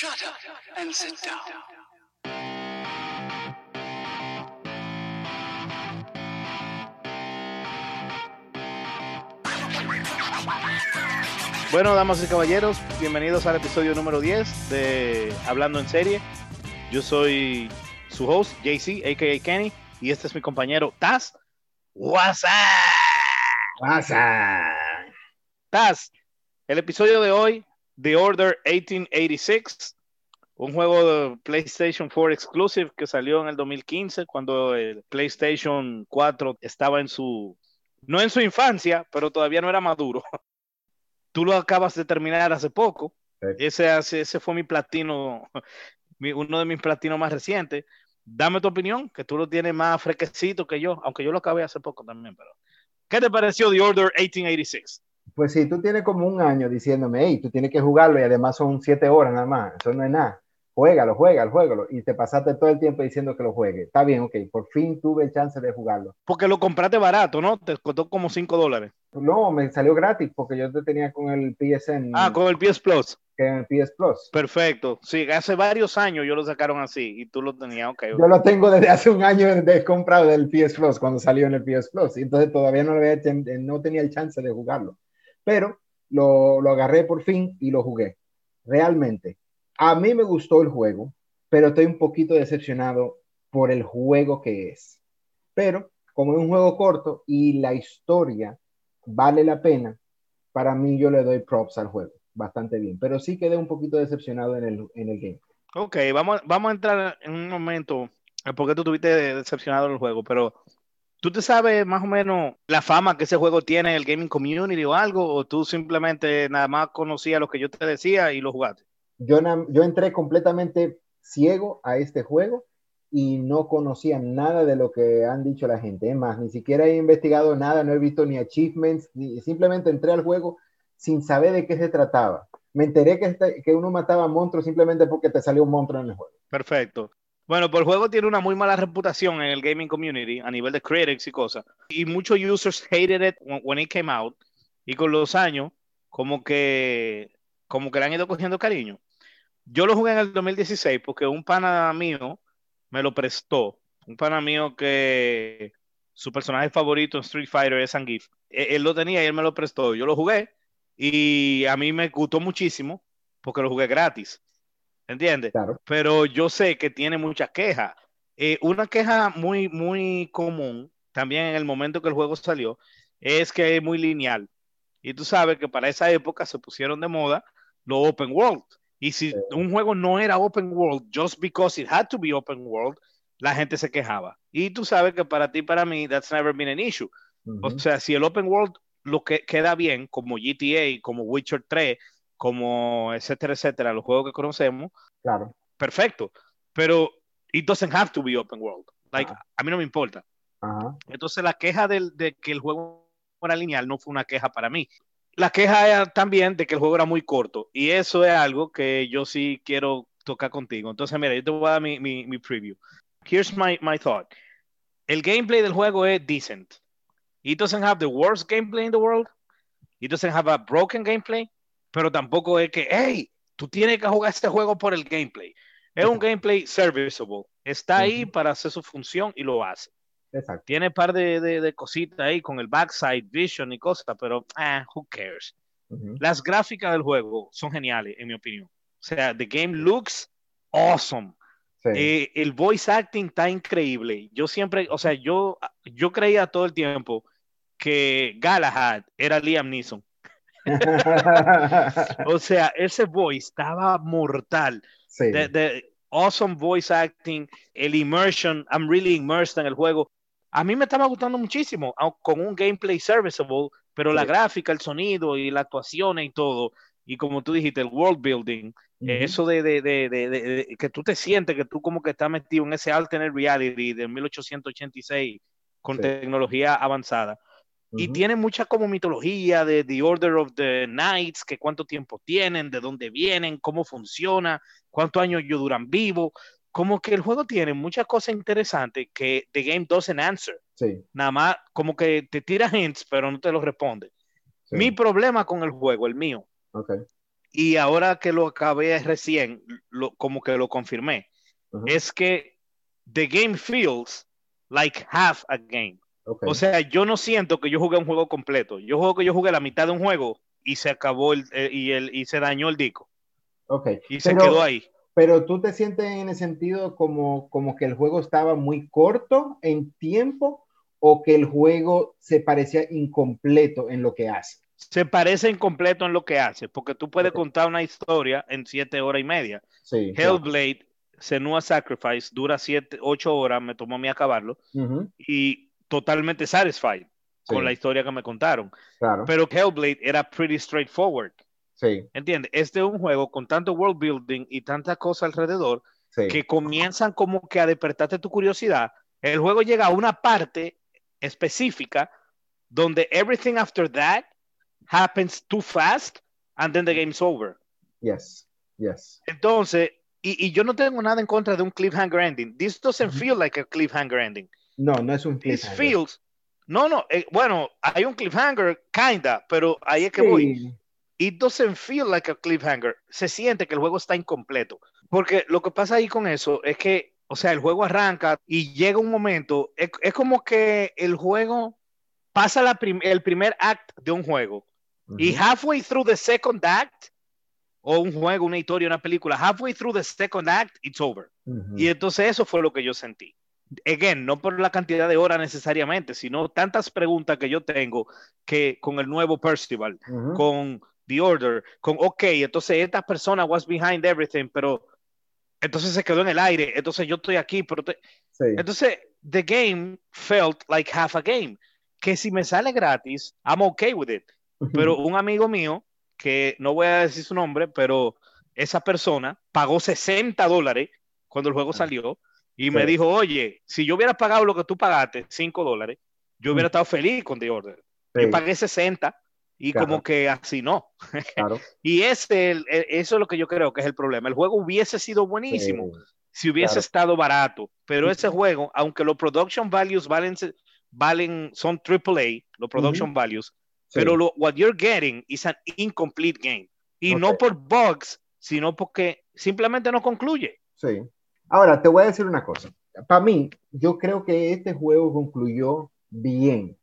Shut up and sit down. Bueno, damas y caballeros, bienvenidos al episodio número 10 de Hablando en Serie. Yo soy su host, JC, a.k.a. Kenny, y este es mi compañero Taz. What's up? Pasa. Taz, el episodio de hoy, The Order 1886, un juego de PlayStation 4 exclusive que salió en el 2015 cuando el PlayStation 4 estaba en su, no en su infancia, pero todavía no era maduro. Tú lo acabas de terminar hace poco. Sí. Ese, ese fue mi platino, uno de mis platinos más recientes. Dame tu opinión, que tú lo tienes más fresquecito que yo, aunque yo lo acabé hace poco también. Pero, ¿qué te pareció The Order 1886? Pues sí, tú tienes como un año diciéndome, hey, tú tienes que jugarlo y además son siete horas nada más, eso no es nada. Juégalo, juégalo, juégalo. Y te pasaste todo el tiempo diciendo que lo juegue. Está bien, ok, por fin tuve el chance de jugarlo. Porque lo compraste barato, ¿no? Te costó como 5 dólares. No, me salió gratis porque yo te tenía con el PSN, Ah, con el PS Plus. que en el PS Plus. Perfecto. Sí, hace varios años yo lo sacaron así y tú lo tenías, ok. Yo lo tengo desde hace un año de comprado del PS Plus cuando salió en el PS Plus. Y entonces todavía no, lo había ten- no tenía el chance de jugarlo. Pero lo, lo agarré por fin y lo jugué. Realmente, a mí me gustó el juego, pero estoy un poquito decepcionado por el juego que es. Pero como es un juego corto y la historia vale la pena, para mí yo le doy props al juego. Bastante bien. Pero sí quedé un poquito decepcionado en el, en el game. Ok, vamos, vamos a entrar en un momento porque tú estuviste decepcionado del juego, pero ¿tú te sabes más o menos la fama que ese juego tiene en el gaming community o algo? ¿O tú simplemente nada más conocías lo que yo te decía y lo jugaste? yo, yo entré completamente ciego a este juego y no conocía nada de lo que han dicho la gente. Es más, ni siquiera he investigado nada, no he visto ni achievements, ni, simplemente entré al juego sin saber de qué se trataba. Me enteré que, este- que uno mataba monstruos simplemente porque te salió un monstruo en el juego. Perfecto. Bueno, pues el juego tiene una muy mala reputación en el gaming community a nivel de critics y cosas. Y muchos users hated it when, it came out. Y con los años, como que, como que le han ido cogiendo cariño. Yo lo jugué en el 2016 porque un pana mío me lo prestó. Un pana mío que su personaje favorito en Street Fighter es Zangief. Él, él lo tenía y él me lo prestó. Yo lo jugué y a mí me gustó muchísimo porque lo jugué gratis. ¿Entiendes? Claro, pero yo sé que tiene muchas quejas. Eh, una queja muy, muy común, también en el momento que el juego salió, es que es muy lineal. Y tú sabes que para esa época se pusieron de moda los open world. Y si Sí. un juego no era open world, just because it had to be open world, la gente se quejaba. Y tú sabes que para ti, para mí, that's never been an issue. O sea, si el open world lo que queda bien, como GTA, como Witcher 3, como etcétera, etcétera, los juegos que conocemos, claro. perfecto, pero it doesn't have to be open world. Like, Ah. a mí no me importa. Ajá, Entonces, la queja del- de que el juego era lineal no fue una queja para mí. La queja era también de que el juego era muy corto, y eso es algo que yo sí quiero tocar contigo. Entonces, mira, yo te voy a dar mi, mi, mi preview. Here's my, my thought. El gameplay del juego es decent. It doesn't have the worst gameplay in the world. It doesn't have a broken gameplay. Pero tampoco es que, hey, tú tienes que jugar este juego por el gameplay. Es un gameplay serviceable. Está ahí para hacer su función y lo hace. exacto. Tiene un par de, de, de cositas ahí con el backside vision y cosas, pero ah, who cares. Las gráficas del juego son geniales, en mi opinión. O sea, the game looks awesome. sí, Eh, el voice acting está increíble. Yo siempre, o sea, yo, yo creía todo el tiempo que Galahad era Liam Neeson. O sea, ese voice estaba mortal. sí, The, the awesome voice acting, el immersion, I'm really immersed en el juego. A mí me estaba gustando muchísimo, con un gameplay serviceable, pero la Sí. gráfica, el sonido y la actuación y todo, y como tú dijiste, el world building, ujú, eso de, de, de, de- de- de- que tú te sientes que tú como que estás metido en ese alternate reality de 1886 con Sí. tecnología avanzada. Y ujú, tiene mucha como mitología de The Order of the Knights, que cuánto tiempo tienen, de dónde vienen, cómo funciona, cuántos años ellos duran vivos. Como que el juego tiene muchas cosas interesantes que The Game doesn't answer. sí, Nada más como que te tira hints, pero no te los responde. sí, Mi problema con el juego, el mío, ok, y ahora que lo acabé recién, lo, como que lo confirmé, Ujú. es que the game feels like half a game. O sea, yo no siento que yo jugué un juego completo. Yo juego que yo jugué la mitad de un juego y se acabó el, eh, y, el, y se dañó el disco ok. y se Pero- quedó ahí. Pero tú te sientes en el sentido como, como que el juego estaba muy corto en tiempo o que el juego se parecía incompleto en lo que hace. Se parece incompleto en lo que hace, porque tú puedes contar una historia en siete horas y media. Sí. claro. Hellblade, Senua Sacrifice, dura siete, ocho horas, me tomó a mí acabarlo, y totalmente satisfied Sí. con la historia que me contaron. Claro. Pero Hellblade era pretty straightforward. Sí, ¿Entiendes? Este es un juego con tanto world building y tanta cosa alrededor sí. que comienzan como que a despertarte tu curiosidad. El juego llega a una parte específica donde everything after that happens too fast and then the game's over. Yes. Yes. Entonces, y, y yo no tengo nada en contra de un cliffhanger ending. This doesn't feel like a cliffhanger ending. No, no es un cliffhanger. feels. No, no, eh, bueno, hay un cliffhanger, kinda, pero ahí es que voy. Sí. It doesn't feel like a cliffhanger. Se siente que el juego está incompleto. Porque lo que pasa ahí con eso es que, o sea, el juego arranca y llega un momento, es, es como que el juego pasa la prim- el primer act de un juego y Ujú. halfway through the second act, o un juego, una historia, una película, halfway through the second act, it's over. Ujú. Y entonces eso fue lo que yo sentí. Again, no por la cantidad de horas necesariamente, sino tantas preguntas que yo tengo que con el nuevo Percival, con The Order, con, ok, entonces esta persona was behind everything, pero entonces se quedó en el aire, entonces yo estoy aquí, pero te- Sí. entonces the game felt like half a game, que si me sale gratis, I'm okay with it, pero un amigo mío, que no voy a decir su nombre, pero esa persona pagó 60 dólares cuando el juego salió y me dijo, oye, si yo hubiera pagado lo que tú pagaste, 5 dólares, yo hubiera Mm. estado feliz con The Order. Yo pagué 60 y Claro. como que así no. claro. Y ese, el- el- eso es lo que yo creo que es el problema. El juego hubiese sido buenísimo Sí. si hubiese claro. estado barato, pero ese juego, aunque los production values valen, valen son AAA, los production values, Sí. pero lo, what you're getting is an incomplete game. Y no por bugs, sino porque simplemente no concluye. Sí. Ahora, te voy a decir una cosa. Para mí, yo creo que este juego concluyó bien.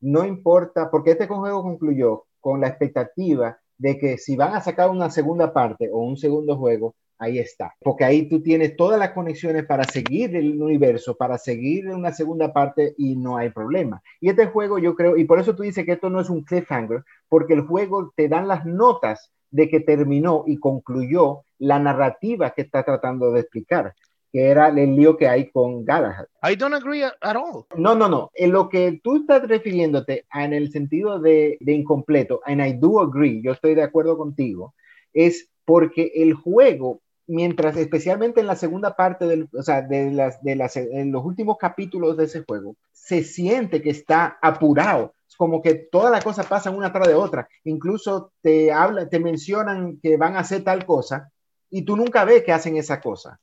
No importa, porque este juego concluyó con la expectativa de que si van a sacar una segunda parte o un segundo juego, ahí está. Porque ahí tú tienes todas las conexiones para seguir el universo, para seguir una segunda parte y no hay problema. Y este juego yo creo, y por eso tú dices que esto no es un cliffhanger, porque el juego te dan las notas de que terminó y concluyó la narrativa que está tratando de explicar, que era el lío que hay con Galahad. I don't agree at all. No, no, no. En lo que tú estás refiriéndote en el sentido de, de incompleto, and I do agree, yo estoy de acuerdo contigo, es porque el juego, mientras especialmente en la segunda parte del, o sea, de las, de las, en los últimos capítulos de ese juego, se siente que está apurado. Es como que todas las cosas pasan una tras de otra. Incluso te hablan, te mencionan que van a hacer tal cosa y tú nunca ves que hacen esa cosa.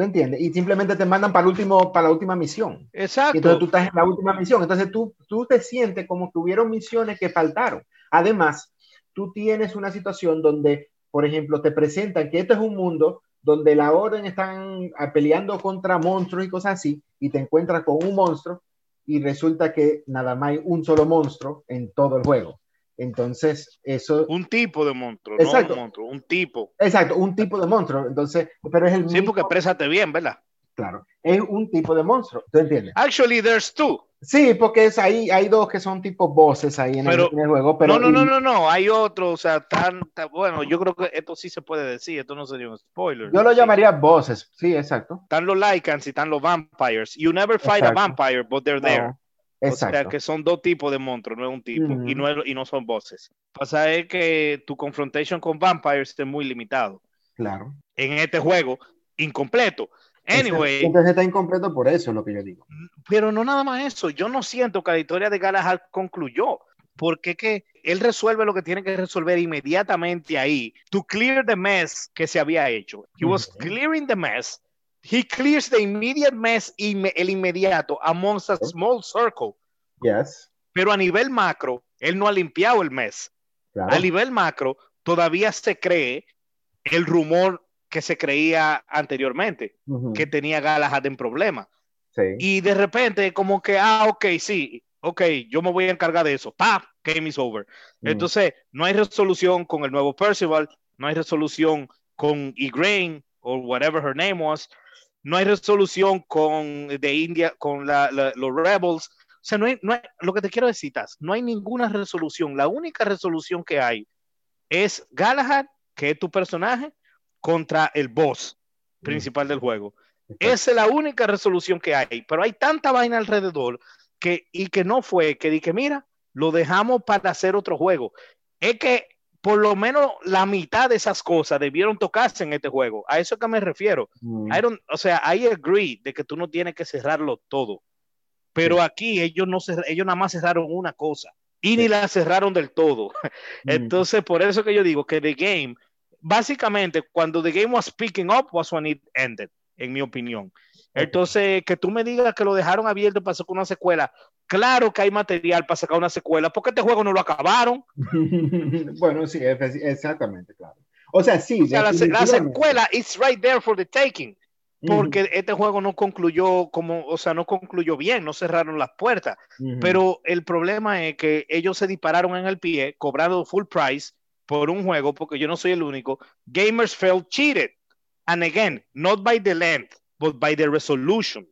¿Tú entiendes? Y simplemente te mandan para, el último, para la última misión. Y Exacto. entonces tú estás en la última misión. Entonces tú, tú te sientes como que hubieron misiones que faltaron. Además, tú tienes una situación donde, por ejemplo, te presentan que este es un mundo donde la orden están ah, peleando contra monstruos y cosas así, y te encuentras con un monstruo y resulta que nada más hay un solo monstruo en todo el juego. Entonces, eso, Un tipo de monstruo, Exacto. no un monstruo, un tipo. exacto, un tipo de monstruo. Entonces, pero es el Sí, mismo, porque présate bien, ¿verdad? claro, es un tipo de monstruo. ¿Tú entiendes? Actually, there's two. Sí, porque es ahí, hay dos que son tipo voces ahí en, Pero- el, en el juego. Pero no, no, no, no, no, hay otro, o sea, tan, tan- bueno, yo creo que esto sí se puede decir, esto no sería un spoiler. Yo lo Sí. llamaría voces, sí, exacto. Están los Lycans y están los Vampires. You never fight a vampire, but they're there. No, O exacto. sea, que son dos tipos de monstruos, no es un tipo, Ujú. y, no es- y no son voces. Pasa es que tu confrontation con vampires es muy limitado. Claro. En este juego, incompleto. Anyway, Entonces está incompleto por eso, es lo que yo digo. pero no nada más eso. Yo no siento que la historia de Galahad concluyó. Porque que él resuelve lo que tiene que resolver inmediatamente ahí. To clear the mess que se había hecho. He was clearing the mess. He clears the immediate mess, inme- el inmediato, amongst a small circle. Yes, Pero a nivel macro, él no ha limpiado el mess. claro. A nivel macro, todavía se cree el rumor que se creía anteriormente, Ujú. que tenía Galahad en problemas. Sí. Y de repente, como que, ah, ok, sí, ok, yo me voy a encargar de eso. ¡Pap! Game is over. Mm. Entonces, no hay resolución con el nuevo Percival, no hay resolución con Igraine o whatever her name was, no hay resolución con de India, con la- la- los Rebels. O sea, no hay, no hay- lo que te quiero decir, Taz, no hay ninguna resolución. La única resolución que hay es Galahad, que es tu personaje, contra el boss principal del juego. Exacto. Esa es la única resolución que hay, pero hay tanta vaina alrededor que, y que no fue, que dije, mira, lo dejamos para hacer otro juego. Es que por lo menos la mitad de esas cosas debieron tocarse en este juego. A eso que me refiero. Mm. I don't- o sea, I agree de que tú no tienes que cerrarlo todo. Pero Sí. aquí ellos no cer- ellos nada más cerraron una cosa y ni Sí. la cerraron del todo. Mm. Entonces, por eso que yo digo que The Game, básicamente, cuando The Game was picking up, was when it ended, en mi opinión. Entonces, que tú me digas que lo dejaron abierto para sacar una secuela, claro que hay material para sacar una secuela, porque este juego no lo acabaron. bueno, sí, exactamente, claro. O sea, sí, O sea, la, la secuela is right there for the taking, porque este juego no concluyó como, o sea, no concluyó bien, no cerraron las puertas. ujú. Pero el problema es que ellos se dispararon en el pie, cobrando full price por un juego, porque yo no soy el único. Gamers felt cheated. And again, not by the length, but by the resolution.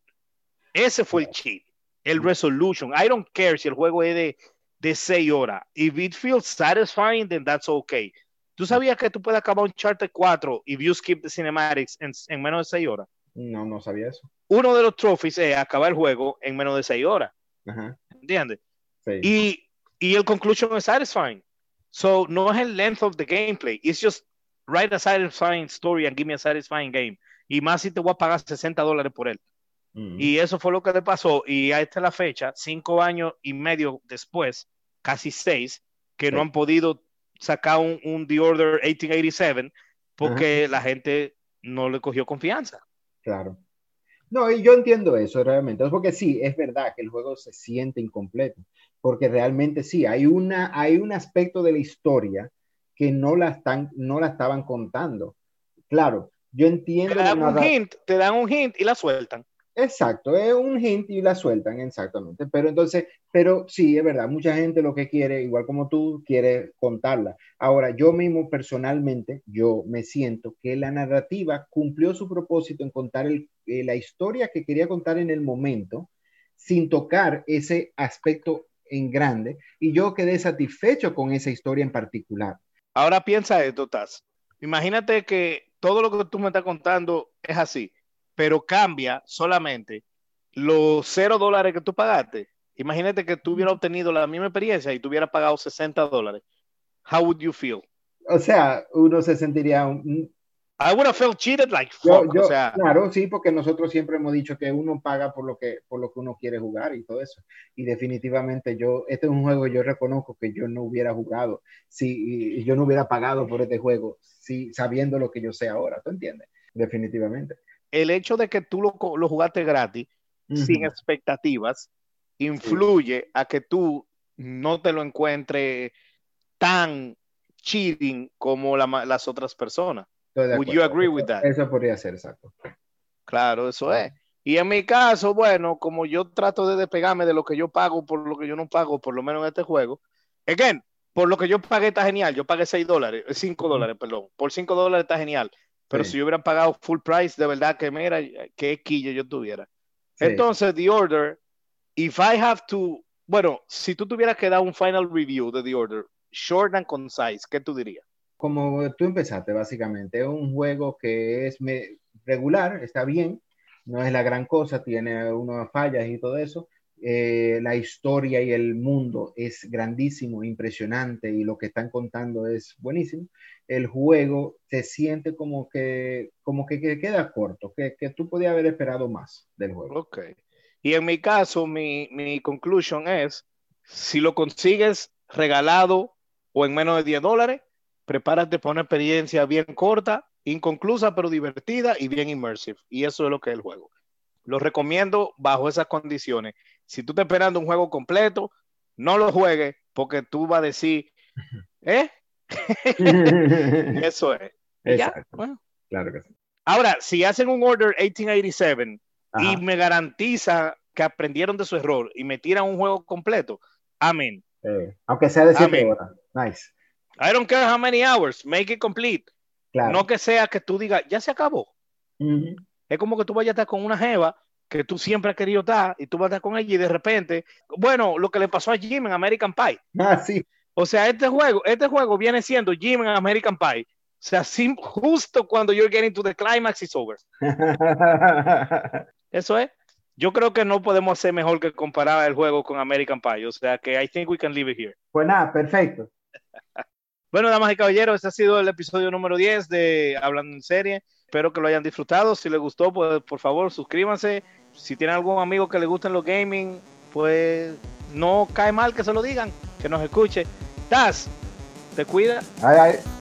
Ese fue el cheat. El resolution. I don't care si el juego es de, de 6 horas. If it feels satisfying, then that's okay. ¿Tú sabías que tú puedes acabar un Charter 4 if you skip the cinematics en, en menos de 6 horas? No, no sabía eso. Uno de los trophies es acabar el juego en menos de 6 horas. Ajá, ¿Entiendes? sí. Y, y el conclusion es satisfying. So, no es el length of the gameplay. It's just write a satisfying story and give me a satisfying game. Y más si te voy a pagar 60 dólares por él. Y eso fue lo que le pasó. Y a esta es la fecha, cinco años y medio después, casi seis, que no han podido sacar un, un The Order 1887 porque la gente no le cogió confianza. Claro. No, y yo entiendo eso realmente, es porque sí, es verdad que el juego se siente incompleto, porque realmente sí, hay, una, hay un aspecto de la historia que no la, están, no la estaban contando. Claro, yo Te entiendo... la dan un hint, te dan un hint y la sueltan. Exacto, es un hint y la sueltan, exactamente. Pero entonces, pero sí, es verdad, mucha gente lo que quiere, igual como tú, quiere contarla. Ahora, yo mismo personalmente, yo me siento que la narrativa cumplió su propósito en contar el- eh, la historia que quería contar en el momento, sin tocar ese aspecto en grande, y yo quedé satisfecho con esa historia en particular. Ahora piensa esto, Taz. Imagínate que todo lo que tú me estás contando es así, pero cambia solamente los cero dólares que tú pagaste. Imagínate que tú hubieras obtenido la misma experiencia y tú hubieras pagado 60 dólares. How would you feel? O sea, uno se sentiría un, I would have felt cheated like Yo, fuck. yo, o sea, claro, sí, porque nosotros siempre hemos dicho que uno paga por lo que, por lo que uno quiere jugar y todo eso. Y definitivamente yo, este es un juego que yo reconozco que yo no hubiera jugado si y yo no hubiera pagado por este juego, si sabiendo lo que yo sé ahora, ¿tú entiendes? Definitivamente. el hecho de que tú lo, lo jugaste gratis, sin Ujú. expectativas, influye a que tú no te lo encuentres tan cheating como la las otras personas. Would you agree with that? Eso podría ser, exacto. Claro, eso es. Y en mi caso, bueno, como yo trato de despegarme de lo que yo pago por lo que yo no pago, por lo menos en este juego, again, por lo que yo pagué está genial. Yo pagué 6 dólares, 5 dólares, perdón. Por 5 dólares está genial. Pero Sí. si yo hubiera pagado full price, de verdad que mira, qué quillo yo tuviera. Sí. Entonces, The Order, if I have to, bueno, si tú tuvieras que dar un final review de The Order, short and concise, ¿qué tú dirías? Como tú empezaste, básicamente, es un juego que es regular, está bien, no es la gran cosa, tiene unas fallas y todo eso. Eh, la historia y el mundo es grandísimo, impresionante y lo que están contando es buenísimo. El juego se siente como que, como que queda corto, que, que tú podías haber esperado más del juego. Ok. Y en mi caso, mi, mi conclusion es, si lo consigues regalado o en menos de 10 dólares, prepárate para una experiencia bien corta, inconclusa, pero divertida y bien immersive. Y eso es lo que es el juego. Lo recomiendo bajo esas condiciones. Si tú estás esperando un juego completo, no lo juegues porque tú vas a decir, ¿eh? Eso es. Y ya, Exacto, bueno. claro que sí. Ahora, si hacen un Order 1887 y Ajá, me garantiza que aprendieron de su error y me tiran un juego completo, amén. eh, aunque sea de 7 Amén. horas. Nice. I don't care how many hours, make it complete. Claro. No que sea que tú digas, ya se acabó. Es como que tú vayas a estar con una jeva que tú siempre has querido estar y tú vas a estar con ella y de repente, bueno, lo que le pasó a Jim en American Pie. Ah, sí. O sea, este juego, este juego viene siendo Jim en American Pie. O sea, sim- justo cuando you're getting to the climax is over. Eso es. Yo creo que no podemos hacer mejor que comparar el juego con American Pie. O sea que I think we can leave it here. pues nada, perfecto. Bueno, damas y caballeros, este ha sido el episodio número 10 de Hablando en Serie. Espero que lo hayan disfrutado. Si les gustó, pues por favor suscríbanse. Si tienen algún amigo que le gusten los gaming, pues no cae mal que se lo digan, que nos escuche. Taz, te cuida. Ay, ay.